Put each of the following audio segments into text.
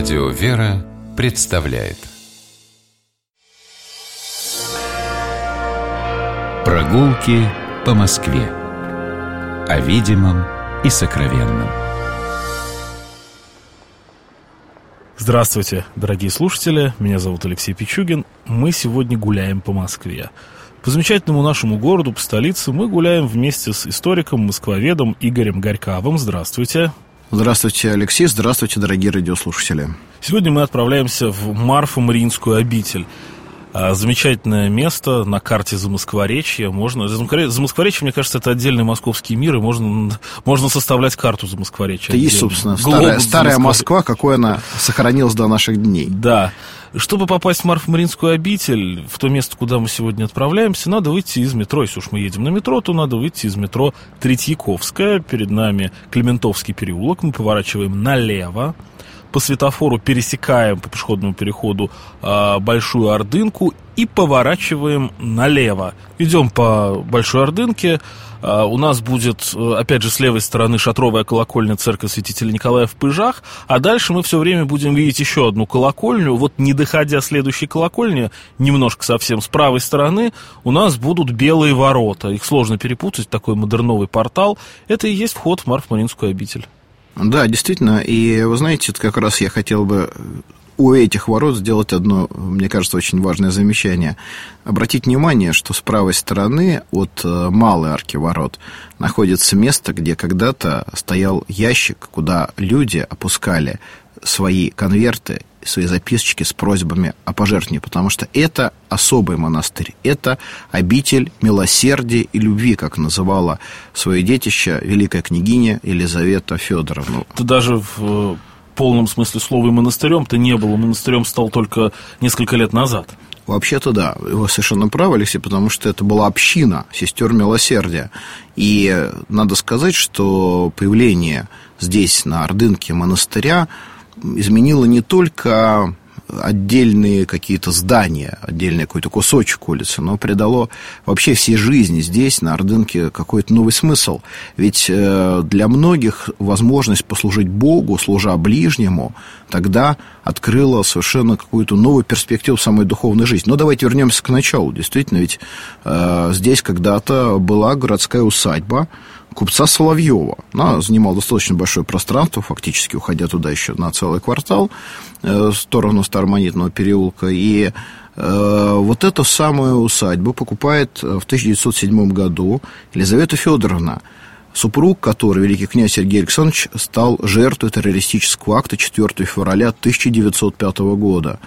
Радио «Вера» представляет Прогулки по Москве О видимом и сокровенном Здравствуйте, дорогие слушатели, меня зовут Алексей Пичугин. Мы сегодня гуляем по Москве. По замечательному нашему городу, по столице, мы гуляем вместе с историком, москвоведом Игорем Горьковым. Здравствуйте. Здравствуйте, Алексей. Здравствуйте, дорогие радиослушатели. Сегодня мы отправляемся в Марфо-Мариинскую обитель. А, замечательное место на карте Замоскворечья. Можно... Замоскворечье, мне кажется, это отдельный московский мир, и можно, можно составлять карту Замоскворечья. Это есть, собственно, старая, старая Москва, какой она сохранилась до наших дней. Да. Чтобы попасть в Марфо-Мариинскую обитель, в то место, куда мы сегодня отправляемся, надо выйти из метро. Если уж мы едем на метро, то надо выйти из метро Третьяковская. Перед нами Клементовский переулок. Мы поворачиваем налево по светофору пересекаем по пешеходному переходу э, Большую Ордынку и поворачиваем налево. Идем по Большой Ордынке. Э, у нас будет, э, опять же, с левой стороны шатровая колокольня церкви святителя Николая в Пыжах, а дальше мы все время будем видеть еще одну колокольню. Вот не доходя следующей колокольни, немножко совсем с правой стороны, у нас будут белые ворота. Их сложно перепутать, такой модерновый портал. Это и есть вход в Марф-Маринскую обитель. Да, действительно. И вы знаете, как раз я хотел бы у этих ворот сделать одно, мне кажется, очень важное замечание. Обратить внимание, что с правой стороны от э, малой арки ворот находится место, где когда-то стоял ящик, куда люди опускали свои конверты, свои записочки с просьбами о пожертвовании, потому что это особый монастырь, это обитель милосердия и любви, как называла свое детище великая княгиня Елизавета Федоровна. Это даже в э, полном смысле слова и монастырем-то не было. Монастырем стал только несколько лет назад. Вообще-то да, вы совершенно правы, Алексей, потому что это была община сестер милосердия. И надо сказать, что появление здесь, на Ордынке монастыря, изменило не только отдельные какие-то здания, отдельный какой-то кусочек улицы, но придало вообще всей жизни здесь, на Ордынке, какой-то новый смысл. Ведь э, для многих возможность послужить Богу, служа ближнему, тогда открыла совершенно какую-то новую перспективу самой духовной жизни. Но давайте вернемся к началу. Действительно, ведь э, здесь когда-то была городская усадьба, купца Соловьева. Она занимала достаточно большое пространство, фактически уходя туда еще на целый квартал э, в сторону Старомонетного переулка. И э, вот эту самую усадьбу покупает э, в 1907 году Елизавета Федоровна, супруг которой, великий князь Сергей Александрович, стал жертвой террористического акта 4 февраля 1905 года.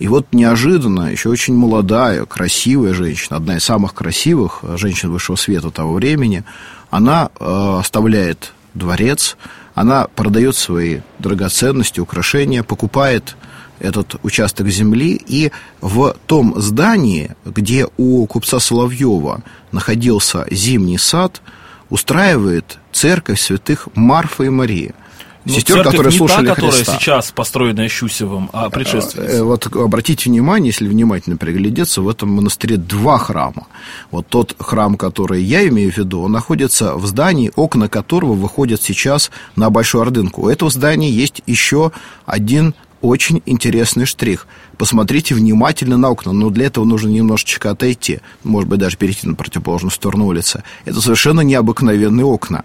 И вот неожиданно, еще очень молодая, красивая женщина, одна из самых красивых женщин высшего света того времени, она э, оставляет дворец, она продает свои драгоценности, украшения, покупает этот участок земли, и в том здании, где у купца Соловьева находился зимний сад, устраивает церковь святых Марфа и Марии – ну, сестер, которые не слушали та, которая Христа. сейчас построенная Щусевым, а предшественница. Э, вот обратите внимание, если внимательно приглядеться, в этом монастыре два храма. Вот тот храм, который я имею в виду, он находится в здании, окна которого выходят сейчас на Большую Ордынку. У этого здания есть еще один очень интересный штрих. Посмотрите внимательно на окна, но для этого нужно немножечко отойти, может быть, даже перейти на противоположную сторону улицы. Это совершенно необыкновенные окна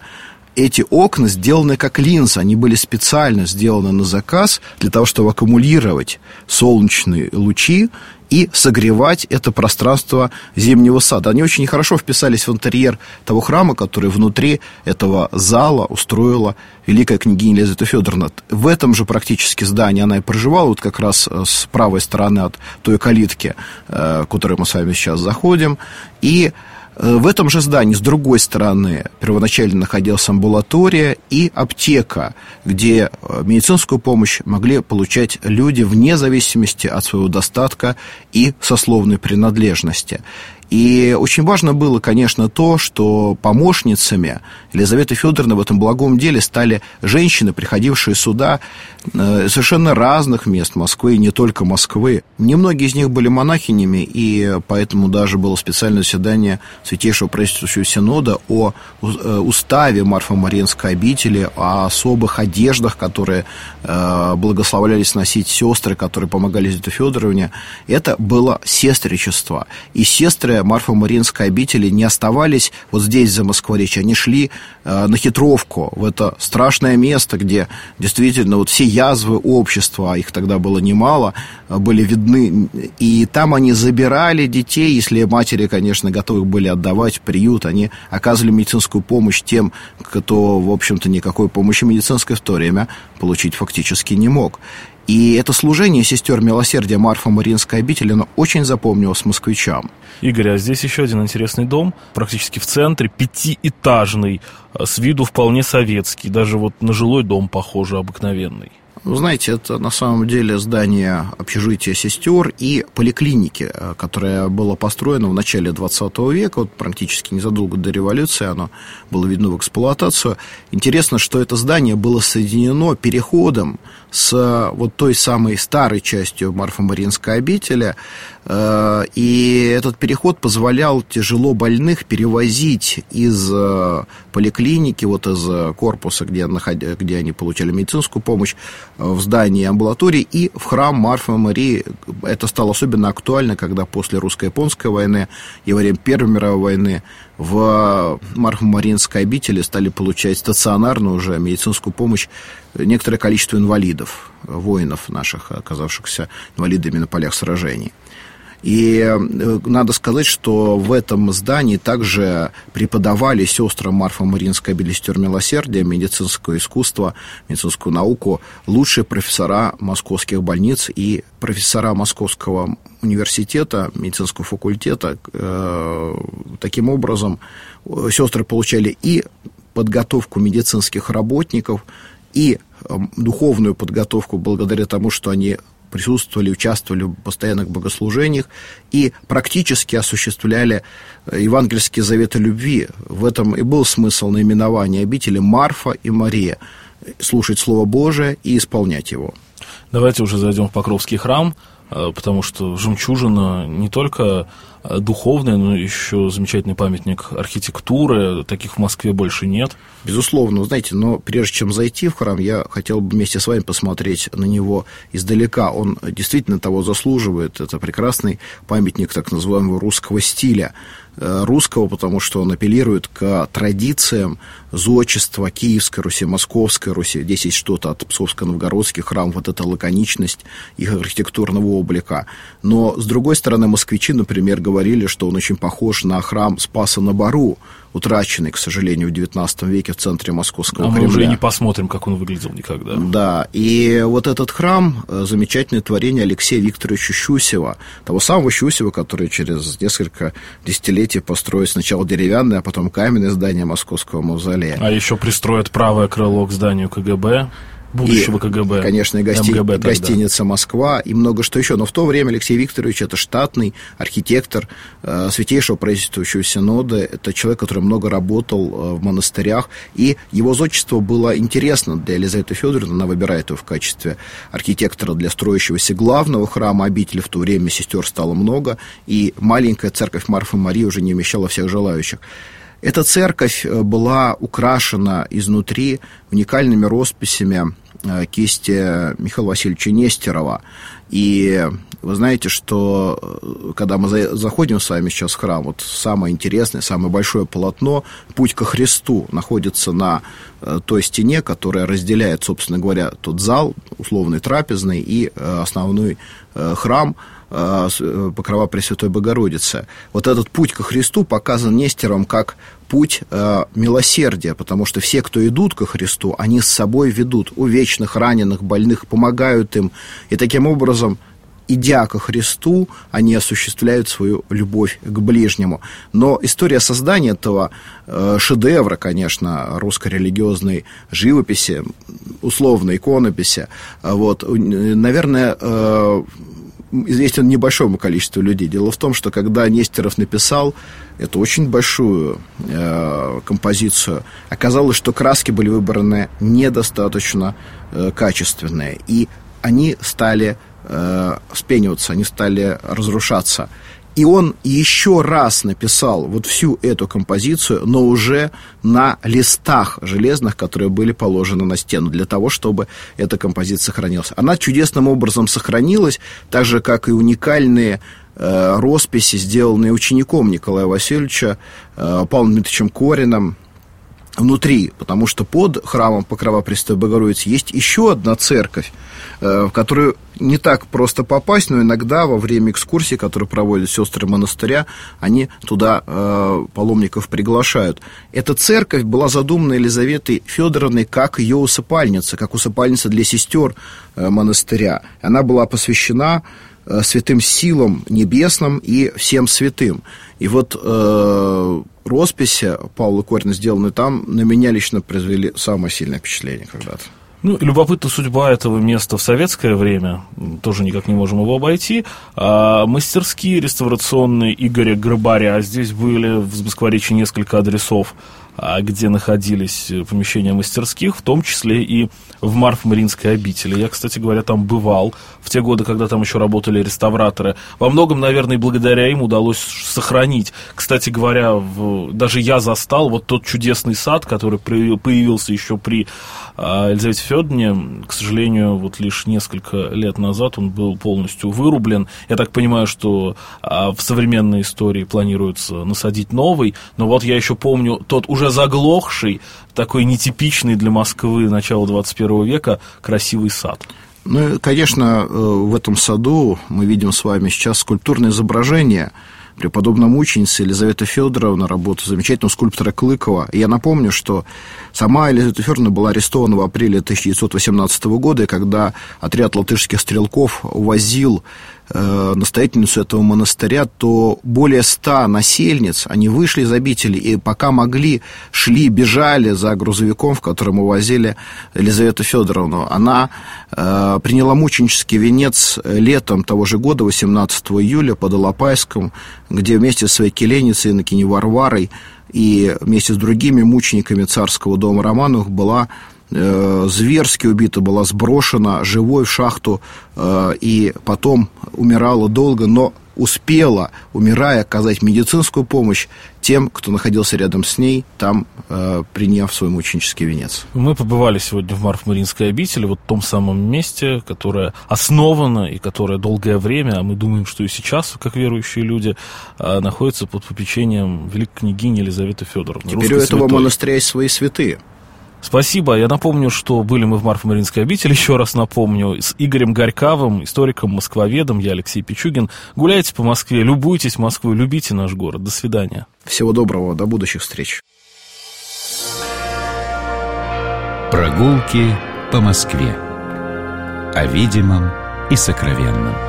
эти окна сделаны как линза, они были специально сделаны на заказ для того, чтобы аккумулировать солнечные лучи и согревать это пространство зимнего сада. Они очень хорошо вписались в интерьер того храма, который внутри этого зала устроила великая княгиня Елизавета Федоровна. В этом же практически здании она и проживала, вот как раз э, с правой стороны от той калитки, э, в которой мы с вами сейчас заходим. И в этом же здании, с другой стороны, первоначально находилась амбулатория и аптека, где э, медицинскую помощь могли получать люди вне зависимости от своего достатка и сословной принадлежности. И очень важно было, конечно, то, что помощницами Елизаветы Федоровны в этом благом деле стали женщины, приходившие сюда э, совершенно разных мест Москвы, и не только Москвы. Немногие из них были монахинями, и поэтому даже было специальное заседание Святейшего правительствующего синода о э, уставе Марфа-Мариинской обители, о особых одеждах, которые э, благословлялись носить сестры, которые помогали Елизавете Федоровне. Это было сестричество. И сестры Марфа-Мариинской обители не оставались вот здесь, за Москворечье, они шли на хитровку, в это страшное место, где действительно вот все язвы общества, а их тогда было немало, были видны. И там они забирали детей, если матери, конечно, готовы были отдавать приют, они оказывали медицинскую помощь тем, кто, в общем-то, никакой помощи медицинской в то время получить фактически не мог. И это служение сестер милосердия Марфа Мариинской обители, оно очень запомнилось москвичам. Игорь, а здесь еще один интересный дом, практически в центре, пятиэтажный, с виду вполне советский, даже вот на жилой дом похоже, обыкновенный. Вы знаете, это на самом деле здание общежития сестер и поликлиники, э, которое было построено в начале 20 века, вот практически незадолго до революции оно было видно в эксплуатацию. Интересно, что это здание было соединено переходом с вот той самой старой частью Марфа-Мариинской обители, э, и этот переход позволял тяжело больных перевозить из э, поликлиники, вот из корпуса, где, где они получали медицинскую помощь, в здании амбулатории и в храм Марфы Марии. Это стало особенно актуально, когда после русско-японской войны и во время Первой мировой войны в Марфо-Маринской обители стали получать стационарную уже медицинскую помощь некоторое количество инвалидов, воинов наших, оказавшихся инвалидами на полях сражений. И э, надо сказать, что в этом здании также преподавали сестрам Марфа Маринская Белистер Милосердия, медицинское искусство, медицинскую науку, лучшие профессора московских больниц и профессора Московского университета, медицинского факультета. Э, таким образом, сестры получали и подготовку медицинских работников, и э, духовную подготовку благодаря тому, что они присутствовали, участвовали в постоянных богослужениях и практически осуществляли э, евангельские заветы любви. В этом и был смысл наименования обители Марфа и Мария – слушать Слово Божие и исполнять его. Давайте уже зайдем в Покровский храм, э, потому что жемчужина не только духовное, но еще замечательный памятник архитектуры. Таких в Москве больше нет. Безусловно, знаете, но прежде чем зайти в храм, я хотел бы вместе с вами посмотреть на него издалека. Он действительно того заслуживает. Это прекрасный памятник так называемого русского стиля. Э, русского, потому что он апеллирует к традициям зодчества Киевской Руси, Московской Руси. Здесь есть что-то от Псковско-Новгородских храмов, вот эта лаконичность их архитектурного облика. Но, с другой стороны, москвичи, например, говорили, что он очень похож на храм Спаса на Бару, утраченный, к сожалению, в XIX веке в центре Московского а Кремля. мы уже не посмотрим, как он выглядел никогда. Да, и вот этот храм э, – замечательное творение Алексея Викторовича Щусева, того самого Щусева, который через несколько десятилетий построит сначала деревянное, а потом каменное здание Московского мавзолея. А еще пристроит правое крыло к зданию КГБ будущего и, КГБ. Конечно, гости... МГБ гостиница Москва и много что еще. Но в то время Алексей Викторович это штатный архитектор э, Святейшего правительствующего синода. Это человек, который много работал э, в монастырях. И его зодчество было интересно для Елизаветы Федоровны. Она выбирает его в качестве архитектора для строящегося главного храма обители. В то время сестер стало много. И маленькая церковь Марфы Марии уже не вмещала всех желающих. Эта церковь э, была украшена изнутри уникальными росписями э, кисти Михаила Васильевича Нестерова. И вы знаете, что э, когда мы заходим с вами сейчас в храм, вот самое интересное, самое большое полотно «Путь ко Христу» находится на той стене, которая разделяет, собственно говоря, тот зал, условный трапезный, и основной храм – покрова Пресвятой Богородицы. Вот этот путь ко Христу показан Нестером как путь э, милосердия, потому что все, кто идут ко Христу, они с собой ведут увечных, раненых, больных, помогают им. И таким образом идя ко Христу, они осуществляют свою любовь к ближнему. Но история создания этого э, шедевра, конечно, русской религиозной живописи, условной иконописи, вот, наверное, известен небольшому количеству людей. Дело в том, что когда Нестеров написал эту очень большую э, композицию, оказалось, что краски были выбраны недостаточно э, качественные, и они стали э, спениваться, они стали разрушаться. И он еще раз написал вот всю эту композицию, но уже на листах железных, которые были положены на стену, для того, чтобы эта композиция сохранилась. Она чудесным образом сохранилась, так же, как и уникальные э, росписи, сделанные учеником Николая Васильевича, э, Павлом Дмитриевичем Корином, внутри, потому что под храмом Покрова Престой Богородицы есть еще одна церковь, э, в которую не так просто попасть, но иногда во время экскурсии, которые проводят сестры монастыря, они туда э, паломников приглашают. Эта церковь была задумана Елизаветой Федоровной как ее усыпальница, как усыпальница для сестер э, монастыря. Она была посвящена святым силам небесным и всем святым. И вот э, росписи Павла Корина, сделанные там, на меня лично произвели самое сильное впечатление когда-то. Ну, любопытна судьба этого места в советское время, тоже никак не можем его обойти. А мастерские реставрационные Игоря Грабаря, здесь были в Москворечи несколько адресов где находились помещения мастерских, в том числе и в Марф-Маринской обители. Я, кстати говоря, там бывал в те годы, когда там еще работали реставраторы. Во многом, наверное, благодаря им удалось сохранить. Кстати говоря, в, даже я застал вот тот чудесный сад, который появился еще при а, Елизавете Федоровне. К сожалению, вот лишь несколько лет назад он был полностью вырублен. Я так понимаю, что а, в современной истории планируется насадить новый, но вот я еще помню тот уже заглохший, такой нетипичный для Москвы начала 21 века красивый сад. Ну, конечно, э, в этом саду мы видим с вами сейчас скульптурное изображение преподобной мученицы Елизавета Федоровна, работа замечательного скульптора Клыкова. И я напомню, что сама Елизавета Федоровна была арестована в апреле 1918 года, когда отряд латышских стрелков увозил э, настоятельницу этого монастыря, то более ста насельниц, они вышли из обители и пока могли, шли, бежали за грузовиком, в котором увозили Елизавету Федоровну. Она э, приняла мученический венец летом того же года, 18 июля, под Алапайском, где вместе с своей келеницей Иннокени Варварой и вместе с другими мучениками царского дома Романовых была Э, зверски убита, была сброшена живой в шахту э, и потом умирала долго, но успела, умирая, оказать медицинскую помощь тем, кто находился рядом с ней, там э, приняв свой мученический венец. Мы побывали сегодня в Марф-Маринской обители, вот в том самом месте, которое основано и которое долгое время, а мы думаем, что и сейчас, как верующие люди, э, находится под попечением великой княгини Елизаветы Федоровны. Теперь у этого святой. монастыря есть свои святые. Спасибо. Я напомню, что были мы в Марфо-Маринской обители, еще раз напомню, с Игорем Горьковым, историком-москвоведом, я Алексей Пичугин. Гуляйте по Москве, любуйтесь Москвой, любите наш город. До свидания. Всего доброго, до будущих встреч. Прогулки по Москве. О видимом и сокровенном.